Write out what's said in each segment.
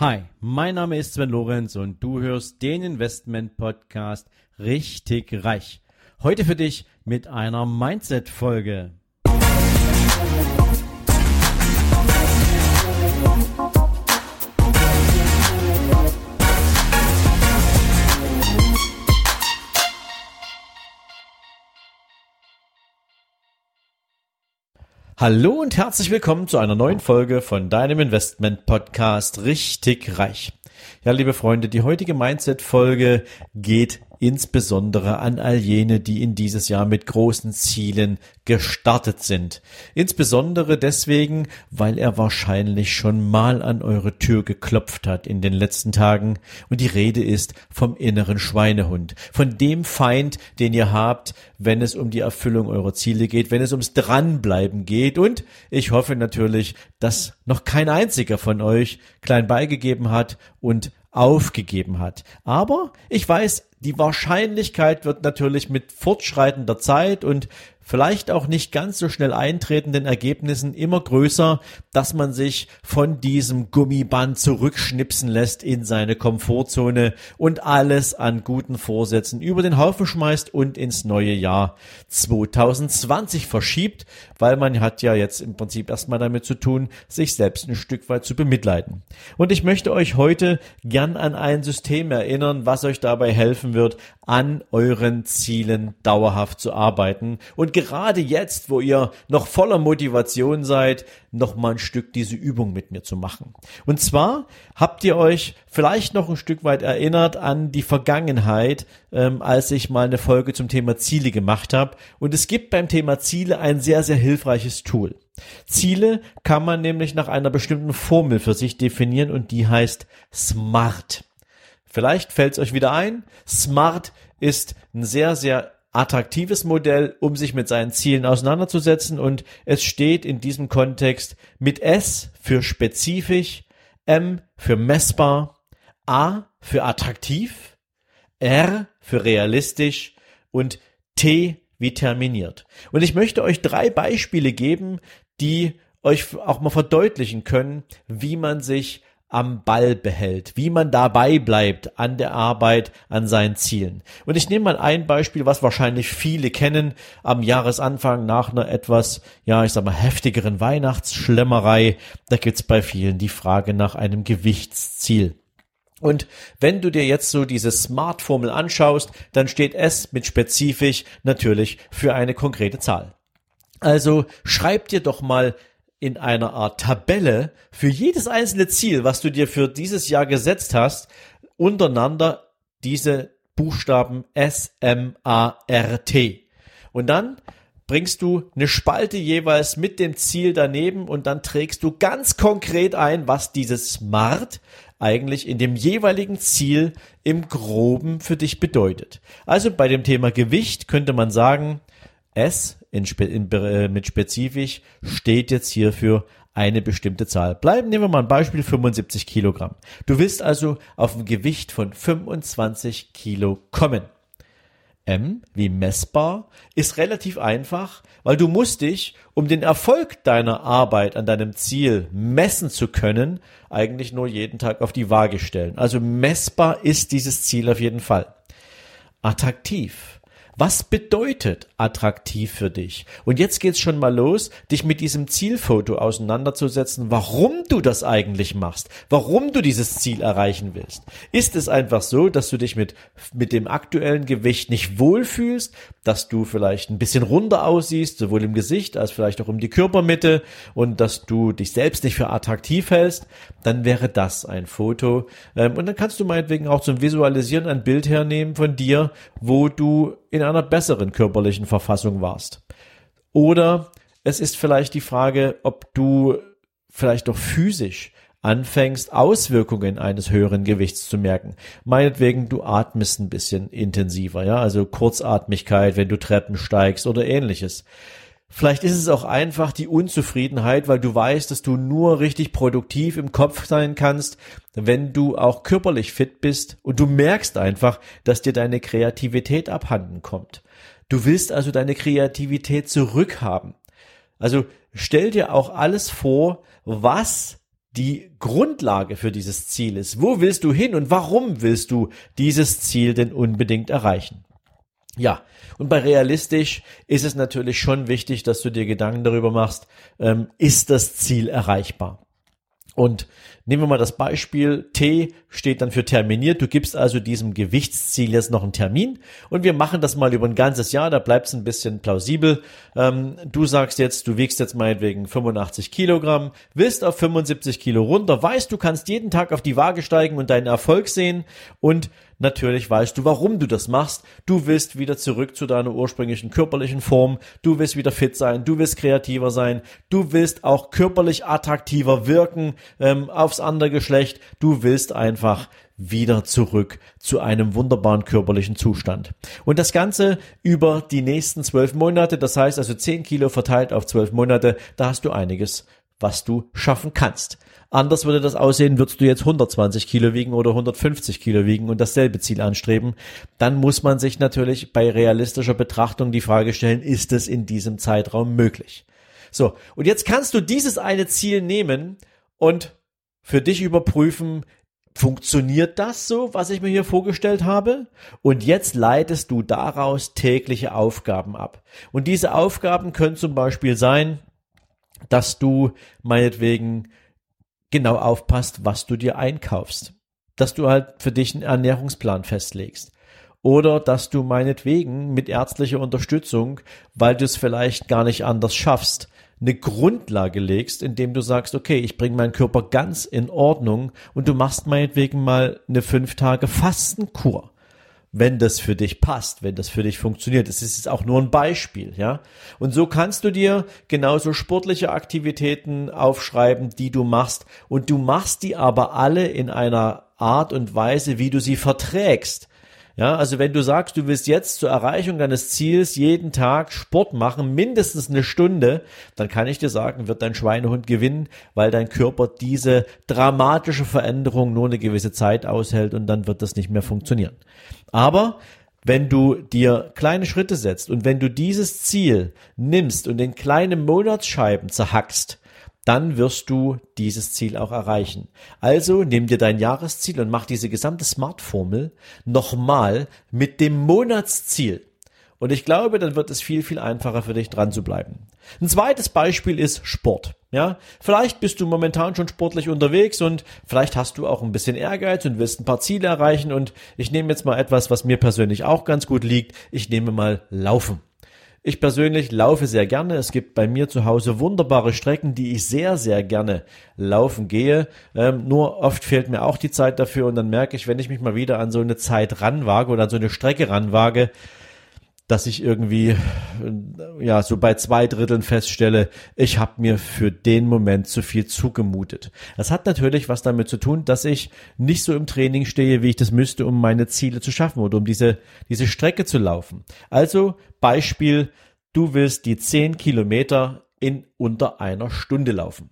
Hi, mein Name ist Sven Lorenz und du hörst den Investment Podcast Richtig Reich. Heute für dich mit einer Mindset Hallo und herzlich willkommen zu einer neuen Folge von deinem Investment Podcast Richtig Reich. Ja, liebe Freunde, die heutige Mindset Folge geht insbesondere an all jene, die in dieses Jahr mit großen Zielen gestartet sind. Insbesondere deswegen, weil er wahrscheinlich schon mal an eure Tür geklopft hat in den letzten Tagen und die Rede ist vom inneren Schweinehund, von dem Feind, den ihr habt, wenn es um die Erfüllung eurer Ziele geht, wenn es ums Dranbleiben geht und ich hoffe natürlich, dass noch kein einziger von euch klein beigegeben hat und aufgegeben hat. Aber ich weiß, die Wahrscheinlichkeit wird natürlich mit fortschreitender Zeit und vielleicht auch nicht ganz so schnell eintretenden Ergebnissen immer größer, dass man sich von diesem Gummiband zurückschnipsen lässt in seine Komfortzone und alles an guten Vorsätzen über den Haufen schmeißt und ins neue Jahr 2020 verschiebt, weil man hat ja jetzt im Prinzip erstmal damit zu tun, sich selbst ein Stück weit zu bemitleiden. Und ich möchte euch heute gern an ein System erinnern, was euch dabei helfen wird, an euren Zielen dauerhaft zu arbeiten und gerade jetzt, wo ihr noch voller Motivation seid, noch mal ein Stück diese Übung mit mir zu machen. Und zwar habt ihr euch vielleicht noch ein Stück weit erinnert an die Vergangenheit, ähm, als ich mal eine Folge zum Thema Ziele gemacht habe. Und es gibt beim Thema Ziele ein sehr, sehr hilfreiches Tool. Ziele kann man nämlich nach einer bestimmten Formel für sich definieren und die heißt SMART. Vielleicht fällt es euch wieder ein. SMART ist ein sehr, sehr attraktives Modell, um sich mit seinen Zielen auseinanderzusetzen und es steht in diesem Kontext mit S für spezifisch, M für messbar, A für attraktiv, R für realistisch und T wie terminiert. Und ich möchte euch drei Beispiele geben, die euch auch mal verdeutlichen können, wie man sich am Ball behält, wie man dabei bleibt an der Arbeit, an seinen Zielen. Und ich nehme mal ein Beispiel, was wahrscheinlich viele kennen, am Jahresanfang nach einer etwas, ja, ich sag mal, heftigeren Weihnachtsschlemmerei, da gibt's bei vielen die Frage nach einem Gewichtsziel. Und wenn du dir jetzt so diese Smart-Formel anschaust, dann steht S mit spezifisch natürlich für eine konkrete Zahl. Also schreib dir doch mal in einer Art Tabelle für jedes einzelne Ziel, was du dir für dieses Jahr gesetzt hast, untereinander diese Buchstaben S, M, A, R, T. Und dann bringst du eine Spalte jeweils mit dem Ziel daneben und dann trägst du ganz konkret ein, was dieses Smart eigentlich in dem jeweiligen Ziel im Groben für dich bedeutet. Also bei dem Thema Gewicht könnte man sagen, S in, in, äh, mit spezifisch steht jetzt hier für eine bestimmte Zahl. Bleiben, nehmen wir mal ein Beispiel, 75 Kilogramm. Du willst also auf ein Gewicht von 25 Kilo kommen. M wie messbar ist relativ einfach, weil du musst dich, um den Erfolg deiner Arbeit an deinem Ziel messen zu können, eigentlich nur jeden Tag auf die Waage stellen. Also messbar ist dieses Ziel auf jeden Fall. Attraktiv was bedeutet attraktiv für dich? Und jetzt geht's schon mal los, dich mit diesem Zielfoto auseinanderzusetzen, warum du das eigentlich machst, warum du dieses Ziel erreichen willst. Ist es einfach so, dass du dich mit, mit dem aktuellen Gewicht nicht wohlfühlst, dass du vielleicht ein bisschen runder aussiehst, sowohl im Gesicht als vielleicht auch um die Körpermitte und dass du dich selbst nicht für attraktiv hältst, dann wäre das ein Foto. Ähm, und dann kannst du meinetwegen auch zum Visualisieren ein Bild hernehmen von dir, wo du in einer besseren körperlichen Verfassung warst. Oder es ist vielleicht die Frage, ob du vielleicht doch physisch anfängst, Auswirkungen eines höheren Gewichts zu merken. Meinetwegen, du atmest ein bisschen intensiver, ja, also Kurzatmigkeit, wenn du Treppen steigst oder ähnliches. Vielleicht ist es auch einfach die Unzufriedenheit, weil du weißt, dass du nur richtig produktiv im Kopf sein kannst, wenn du auch körperlich fit bist und du merkst einfach, dass dir deine Kreativität abhanden kommt. Du willst also deine Kreativität zurückhaben. Also stell dir auch alles vor, was die Grundlage für dieses Ziel ist. Wo willst du hin und warum willst du dieses Ziel denn unbedingt erreichen? Ja, und bei realistisch ist es natürlich schon wichtig, dass du dir Gedanken darüber machst, ähm, ist das Ziel erreichbar? Und nehmen wir mal das Beispiel, T steht dann für terminiert. Du gibst also diesem Gewichtsziel jetzt noch einen Termin und wir machen das mal über ein ganzes Jahr, da bleibt es ein bisschen plausibel. Ähm, du sagst jetzt, du wiegst jetzt meinetwegen 85 Kilogramm, willst auf 75 Kilo runter, weißt, du kannst jeden Tag auf die Waage steigen und deinen Erfolg sehen und Natürlich weißt du, warum du das machst. Du willst wieder zurück zu deiner ursprünglichen körperlichen Form. Du willst wieder fit sein. Du willst kreativer sein. Du willst auch körperlich attraktiver wirken ähm, aufs andere Geschlecht. Du willst einfach wieder zurück zu einem wunderbaren körperlichen Zustand. Und das Ganze über die nächsten zwölf Monate. Das heißt also zehn Kilo verteilt auf zwölf Monate. Da hast du einiges, was du schaffen kannst. Anders würde das aussehen, würdest du jetzt 120 Kilo wiegen oder 150 Kilo wiegen und dasselbe Ziel anstreben. Dann muss man sich natürlich bei realistischer Betrachtung die Frage stellen, ist es in diesem Zeitraum möglich? So, und jetzt kannst du dieses eine Ziel nehmen und für dich überprüfen, Funktioniert das so, was ich mir hier vorgestellt habe? Und jetzt leitest du daraus tägliche Aufgaben ab. Und diese Aufgaben können zum Beispiel sein, dass du meinetwegen genau aufpasst, was du dir einkaufst. Dass du halt für dich einen Ernährungsplan festlegst. Oder dass du meinetwegen mit ärztlicher Unterstützung, weil du es vielleicht gar nicht anders schaffst, eine Grundlage legst, indem du sagst, okay, ich bringe meinen Körper ganz in Ordnung und du machst meinetwegen mal eine fünf Tage Fastenkur wenn das für dich passt, wenn das für dich funktioniert. Das ist jetzt auch nur ein Beispiel, ja. Und so kannst du dir genauso sportliche Aktivitäten aufschreiben, die du machst. Und du machst die aber alle in einer Art und Weise, wie du sie verträgst. Ja, also wenn du sagst, du willst jetzt zur Erreichung deines Ziels jeden Tag Sport machen, mindestens eine Stunde, dann kann ich dir sagen, wird dein Schweinehund gewinnen, weil dein Körper diese dramatische Veränderung nur eine gewisse Zeit aushält und dann wird das nicht mehr funktionieren. Aber wenn du dir kleine Schritte setzt und wenn du dieses Ziel nimmst und in kleine Monatsscheiben zerhackst, dann wirst du dieses Ziel auch erreichen. Also nimm dir dein Jahresziel und mach diese gesamte Smart-Formel nochmal mit dem Monatsziel. Und ich glaube, dann wird es viel, viel einfacher für dich dran zu bleiben. Ein zweites Beispiel ist Sport. Ja, vielleicht bist du momentan schon sportlich unterwegs und vielleicht hast du auch ein bisschen Ehrgeiz und willst ein paar Ziele erreichen und ich nehme jetzt mal etwas, was mir persönlich auch ganz gut liegt. Ich nehme mal Laufen. Ich persönlich laufe sehr gerne. Es gibt bei mir zu Hause wunderbare Strecken, die ich sehr, sehr gerne laufen gehe. Ähm, nur oft fehlt mir auch die Zeit dafür und dann merke ich, wenn ich mich mal wieder an so eine Zeit ranwage oder an so eine Strecke ranwage, dass ich irgendwie ja so bei zwei Dritteln feststelle, ich habe mir für den Moment zu viel zugemutet. Das hat natürlich was damit zu tun, dass ich nicht so im Training stehe, wie ich das müsste, um meine Ziele zu schaffen oder um diese diese Strecke zu laufen. Also Beispiel, du willst die zehn Kilometer in unter einer Stunde laufen.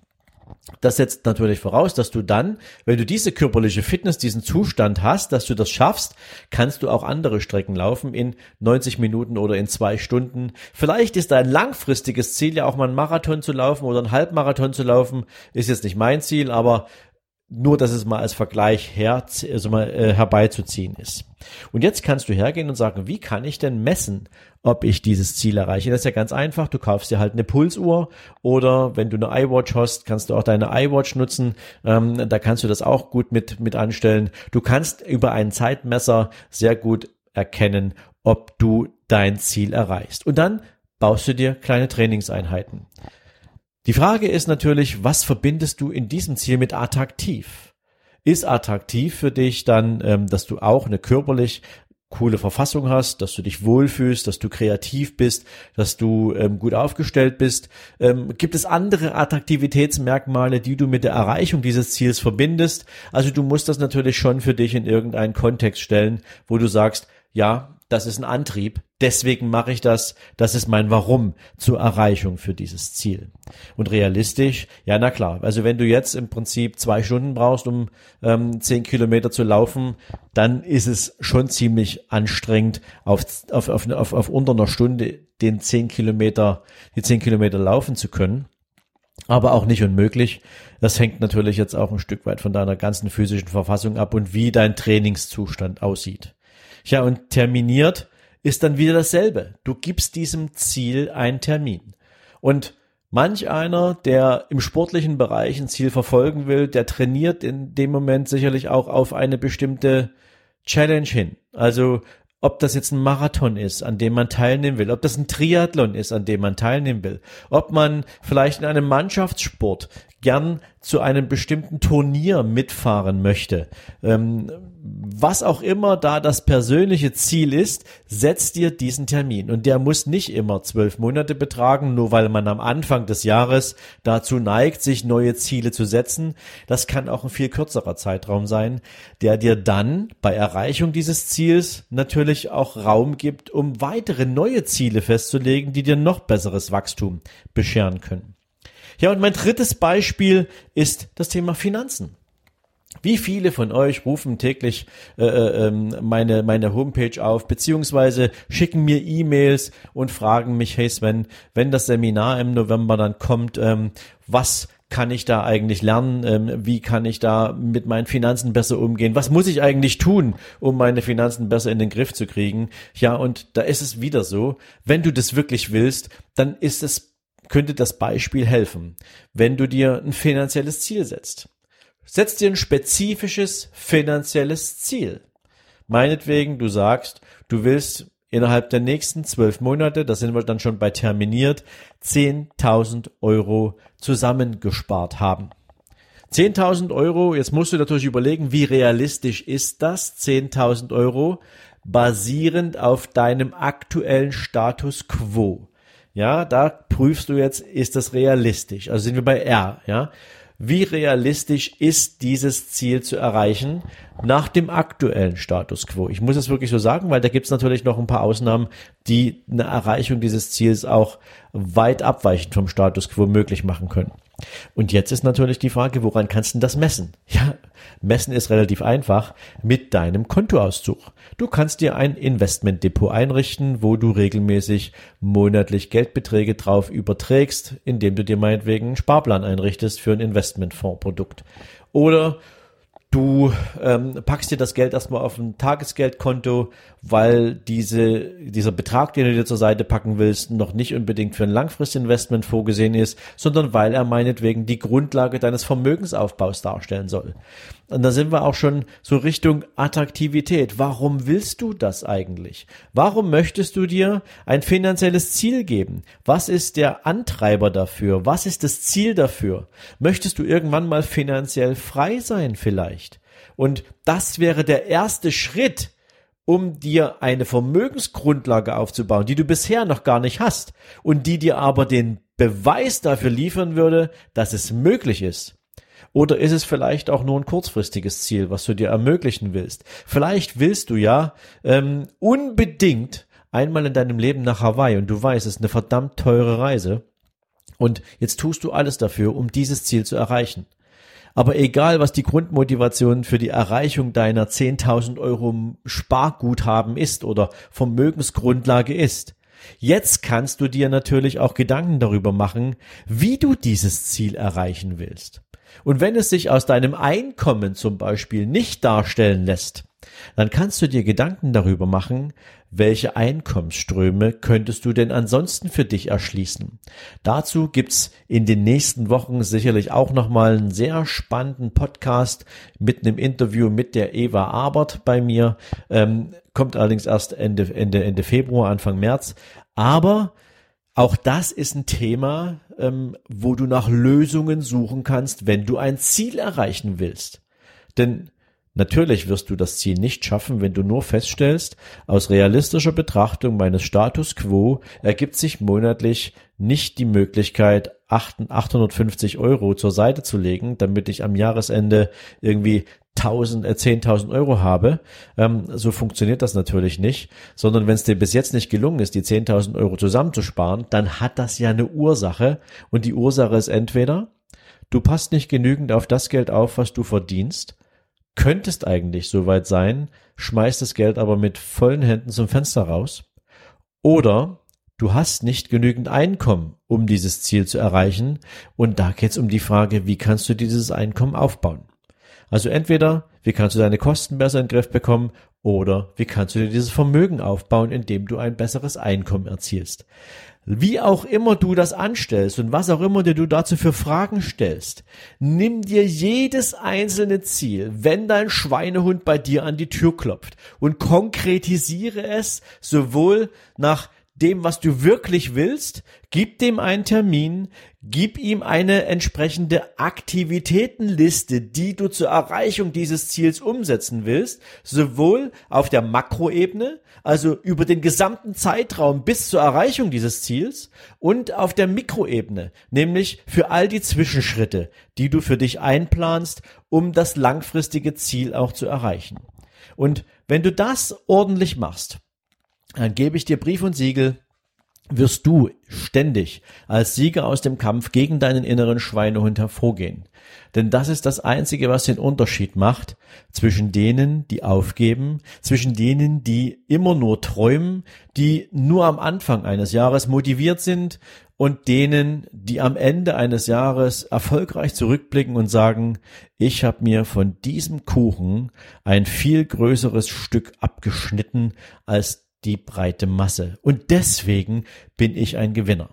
Das setzt natürlich voraus, dass du dann, wenn du diese körperliche Fitness, diesen Zustand hast, dass du das schaffst, kannst du auch andere Strecken laufen in 90 Minuten oder in zwei Stunden. Vielleicht ist dein langfristiges Ziel ja auch mal einen Marathon zu laufen oder einen Halbmarathon zu laufen. Ist jetzt nicht mein Ziel, aber nur, dass es mal als Vergleich her, also mal äh, herbeizuziehen ist. Und jetzt kannst du hergehen und sagen, wie kann ich denn messen, ob ich dieses Ziel erreiche? Das ist ja ganz einfach. Du kaufst dir halt eine Pulsuhr oder wenn du eine iWatch hast, kannst du auch deine iWatch nutzen. Ähm, da kannst du das auch gut mit, mit anstellen. Du kannst über einen Zeitmesser sehr gut erkennen, ob du dein Ziel erreichst. Und dann baust du dir kleine Trainingseinheiten. Die Frage ist natürlich, was verbindest du in diesem Ziel mit attraktiv? Ist attraktiv für dich dann, ähm, dass du auch eine körperlich coole Verfassung hast, dass du dich wohlfühlst, dass du kreativ bist, dass du ähm, gut aufgestellt bist. Ähm, gibt es andere Attraktivitätsmerkmale, die du mit der Erreichung dieses Ziels verbindest? Also du musst das natürlich schon für dich in irgendeinen Kontext stellen, wo du sagst, ja, das ist ein Antrieb, deswegen mache ich das, das ist mein Warum zur Erreichung für dieses Ziel. Und realistisch, ja, na klar, also wenn du jetzt im Prinzip zwei Stunden brauchst, um ähm, zehn Kilometer zu laufen, dann ist es schon ziemlich anstrengend, auf, auf, auf, auf, auf unter einer Stunde den zehn Kilometer, die zehn Kilometer laufen zu können. aber auch nicht unmöglich. Das hängt natürlich jetzt auch ein Stück weit von deiner ganzen physischen Verfassung ab und wie dein Trainingszustand aussieht. Ja, und terminiert ist dann wieder dasselbe. Du gibst diesem Ziel einen Termin. Und manch einer, der im sportlichen Bereich ein Ziel verfolgen will, der trainiert in dem Moment sicherlich auch auf eine bestimmte Challenge hin. Also ob das jetzt ein Marathon ist, an dem man teilnehmen will, ob das ein Triathlon ist, an dem man teilnehmen will, ob man vielleicht in einem Mannschaftssport gern zu einem bestimmten Turnier mitfahren möchte. Ähm, was auch immer da das persönliche Ziel ist, setzt dir diesen Termin. Und der muss nicht immer zwölf Monate betragen, nur weil man am Anfang des Jahres dazu neigt, sich neue Ziele zu setzen. Das kann auch ein viel kürzerer Zeitraum sein, der dir dann bei Erreichung dieses Ziels natürlich auch Raum gibt, um weitere neue Ziele festzulegen, die dir noch besseres Wachstum bescheren können. Ja, und mein drittes Beispiel ist das Thema Finanzen. Wie viele von euch rufen täglich äh, äh, ähm, meine, meine Homepage auf, beziehungsweise schicken mir E-Mails und fragen mich, hey Sven, wenn das Seminar im November dann kommt, ähm, was kann ich da eigentlich lernen? Ähm, wie kann ich da mit meinen Finanzen besser umgehen? Was muss ich eigentlich tun, um meine Finanzen besser in den Griff zu kriegen? Ja, und da ist es wieder so, wenn du das wirklich willst, dann ist es könnte das Beispiel helfen, wenn du dir ein finanzielles Ziel setzt. Setz dir ein spezifisches finanzielles Ziel. Meinetwegen, du sagst, du willst innerhalb der nächsten zwölf Monate, da sind wir dann schon bei terminiert, 10.000 Euro zusammengespart haben. 10.000 Euro, jetzt musst du natürlich überlegen, wie realistisch ist das? 10.000 Euro basierend auf deinem aktuellen Status quo. Ja, da prüfst du jetzt, ist das realistisch? Also sind wir bei R, ja. Wie realistisch ist dieses Ziel zu erreichen nach dem aktuellen Status quo? Ich muss es wirklich so sagen, weil da gibt es natürlich noch ein paar Ausnahmen, die eine Erreichung dieses Ziels auch weit abweichend vom Status quo möglich machen können. Und jetzt ist natürlich die Frage, woran kannst du das messen? Ja, messen ist relativ einfach mit deinem Kontoauszug. Du kannst dir ein Investmentdepot einrichten, wo du regelmäßig monatlich Geldbeträge drauf überträgst, indem du dir meinetwegen einen Sparplan einrichtest für ein Investmentfondsprodukt. Oder Du ähm, packst dir das Geld erstmal auf ein Tagesgeldkonto, weil diese, dieser Betrag, den du dir zur Seite packen willst, noch nicht unbedingt für ein Langfristinvestment vorgesehen ist, sondern weil er meinetwegen die Grundlage deines Vermögensaufbaus darstellen soll. Und da sind wir auch schon so Richtung Attraktivität. Warum willst du das eigentlich? Warum möchtest du dir ein finanzielles Ziel geben? Was ist der Antreiber dafür? Was ist das Ziel dafür? Möchtest du irgendwann mal finanziell frei sein vielleicht? Und das wäre der erste Schritt, um dir eine Vermögensgrundlage aufzubauen, die du bisher noch gar nicht hast und die dir aber den Beweis dafür liefern würde, dass es möglich ist. Oder ist es vielleicht auch nur ein kurzfristiges Ziel, was du dir ermöglichen willst? Vielleicht willst du ja ähm, unbedingt einmal in deinem Leben nach Hawaii und du weißt, es ist eine verdammt teure Reise. Und jetzt tust du alles dafür, um dieses Ziel zu erreichen. Aber egal, was die Grundmotivation für die Erreichung deiner 10.000 Euro Sparguthaben ist oder Vermögensgrundlage ist, jetzt kannst du dir natürlich auch Gedanken darüber machen, wie du dieses Ziel erreichen willst. Und wenn es sich aus deinem Einkommen zum Beispiel nicht darstellen lässt, dann kannst du dir Gedanken darüber machen, welche Einkommensströme könntest du denn ansonsten für dich erschließen. Dazu gibt's in den nächsten Wochen sicherlich auch nochmal einen sehr spannenden Podcast mit einem Interview mit der Eva Abert bei mir. Ähm, kommt allerdings erst Ende, Ende, Ende Februar, Anfang März. Aber auch das ist ein Thema, ähm, wo du nach Lösungen suchen kannst, wenn du ein Ziel erreichen willst. Denn natürlich wirst du das Ziel nicht schaffen, wenn du nur feststellst, aus realistischer Betrachtung meines Status quo ergibt sich monatlich nicht die Möglichkeit, 850 Euro zur Seite zu legen, damit ich am Jahresende irgendwie 1000, äh, 10.000 Euro habe. Ähm, so funktioniert das natürlich nicht, sondern wenn es dir bis jetzt nicht gelungen ist, die 10.000 Euro zusammenzusparen, dann hat das ja eine Ursache. Und die Ursache ist entweder, du passt nicht genügend auf das Geld auf, was du verdienst, könntest eigentlich soweit sein, schmeißt das Geld aber mit vollen Händen zum Fenster raus, oder du hast nicht genügend Einkommen, um dieses Ziel zu erreichen. Und da geht es um die Frage, wie kannst du dieses Einkommen aufbauen? Also entweder, wie kannst du deine Kosten besser in den Griff bekommen oder wie kannst du dir dieses Vermögen aufbauen, indem du ein besseres Einkommen erzielst. Wie auch immer du das anstellst und was auch immer dir du dazu für Fragen stellst, nimm dir jedes einzelne Ziel, wenn dein Schweinehund bei dir an die Tür klopft und konkretisiere es sowohl nach dem, was du wirklich willst, gib dem einen Termin, gib ihm eine entsprechende Aktivitätenliste, die du zur Erreichung dieses Ziels umsetzen willst, sowohl auf der Makroebene, also über den gesamten Zeitraum bis zur Erreichung dieses Ziels, und auf der Mikroebene, nämlich für all die Zwischenschritte, die du für dich einplanst, um das langfristige Ziel auch zu erreichen. Und wenn du das ordentlich machst, dann gebe ich dir Brief und Siegel, wirst du ständig als Sieger aus dem Kampf gegen deinen inneren Schweinehund hervorgehen. Denn das ist das Einzige, was den Unterschied macht zwischen denen, die aufgeben, zwischen denen, die immer nur träumen, die nur am Anfang eines Jahres motiviert sind und denen, die am Ende eines Jahres erfolgreich zurückblicken und sagen, ich habe mir von diesem Kuchen ein viel größeres Stück abgeschnitten als die breite Masse. Und deswegen bin ich ein Gewinner.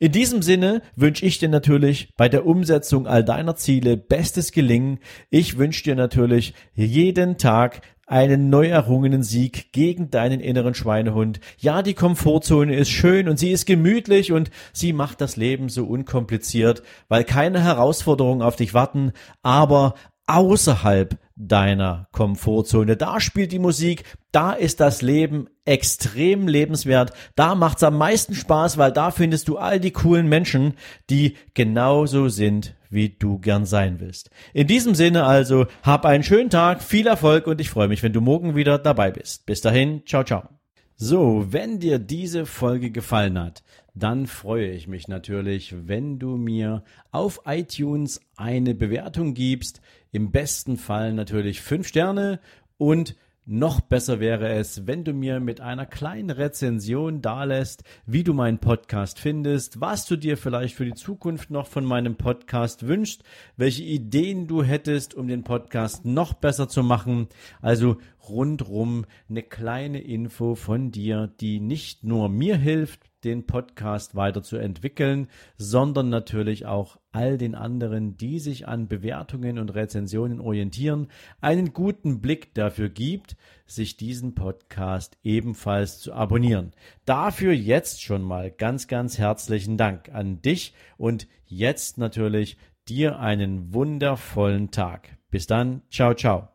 In diesem Sinne wünsche ich dir natürlich bei der Umsetzung all deiner Ziele bestes Gelingen. Ich wünsche dir natürlich jeden Tag einen neu errungenen Sieg gegen deinen inneren Schweinehund. Ja, die Komfortzone ist schön und sie ist gemütlich und sie macht das Leben so unkompliziert, weil keine Herausforderungen auf dich warten, aber außerhalb deiner Komfortzone. Da spielt die Musik, da ist das Leben extrem lebenswert, da macht's am meisten Spaß, weil da findest du all die coolen Menschen, die genauso sind, wie du gern sein willst. In diesem Sinne also, hab einen schönen Tag, viel Erfolg und ich freue mich, wenn du morgen wieder dabei bist. Bis dahin, ciao, ciao. So, wenn dir diese Folge gefallen hat, dann freue ich mich natürlich, wenn du mir auf iTunes eine Bewertung gibst. Im besten Fall natürlich fünf Sterne und noch besser wäre es, wenn du mir mit einer kleinen Rezension dalässt, wie du meinen Podcast findest, was du dir vielleicht für die Zukunft noch von meinem Podcast wünschst, welche Ideen du hättest, um den Podcast noch besser zu machen. Also rundrum eine kleine Info von dir, die nicht nur mir hilft, den Podcast weiterzuentwickeln, sondern natürlich auch all den anderen, die sich an Bewertungen und Rezensionen orientieren, einen guten Blick dafür gibt, sich diesen Podcast ebenfalls zu abonnieren. Dafür jetzt schon mal ganz, ganz herzlichen Dank an dich und jetzt natürlich dir einen wundervollen Tag. Bis dann, ciao, ciao.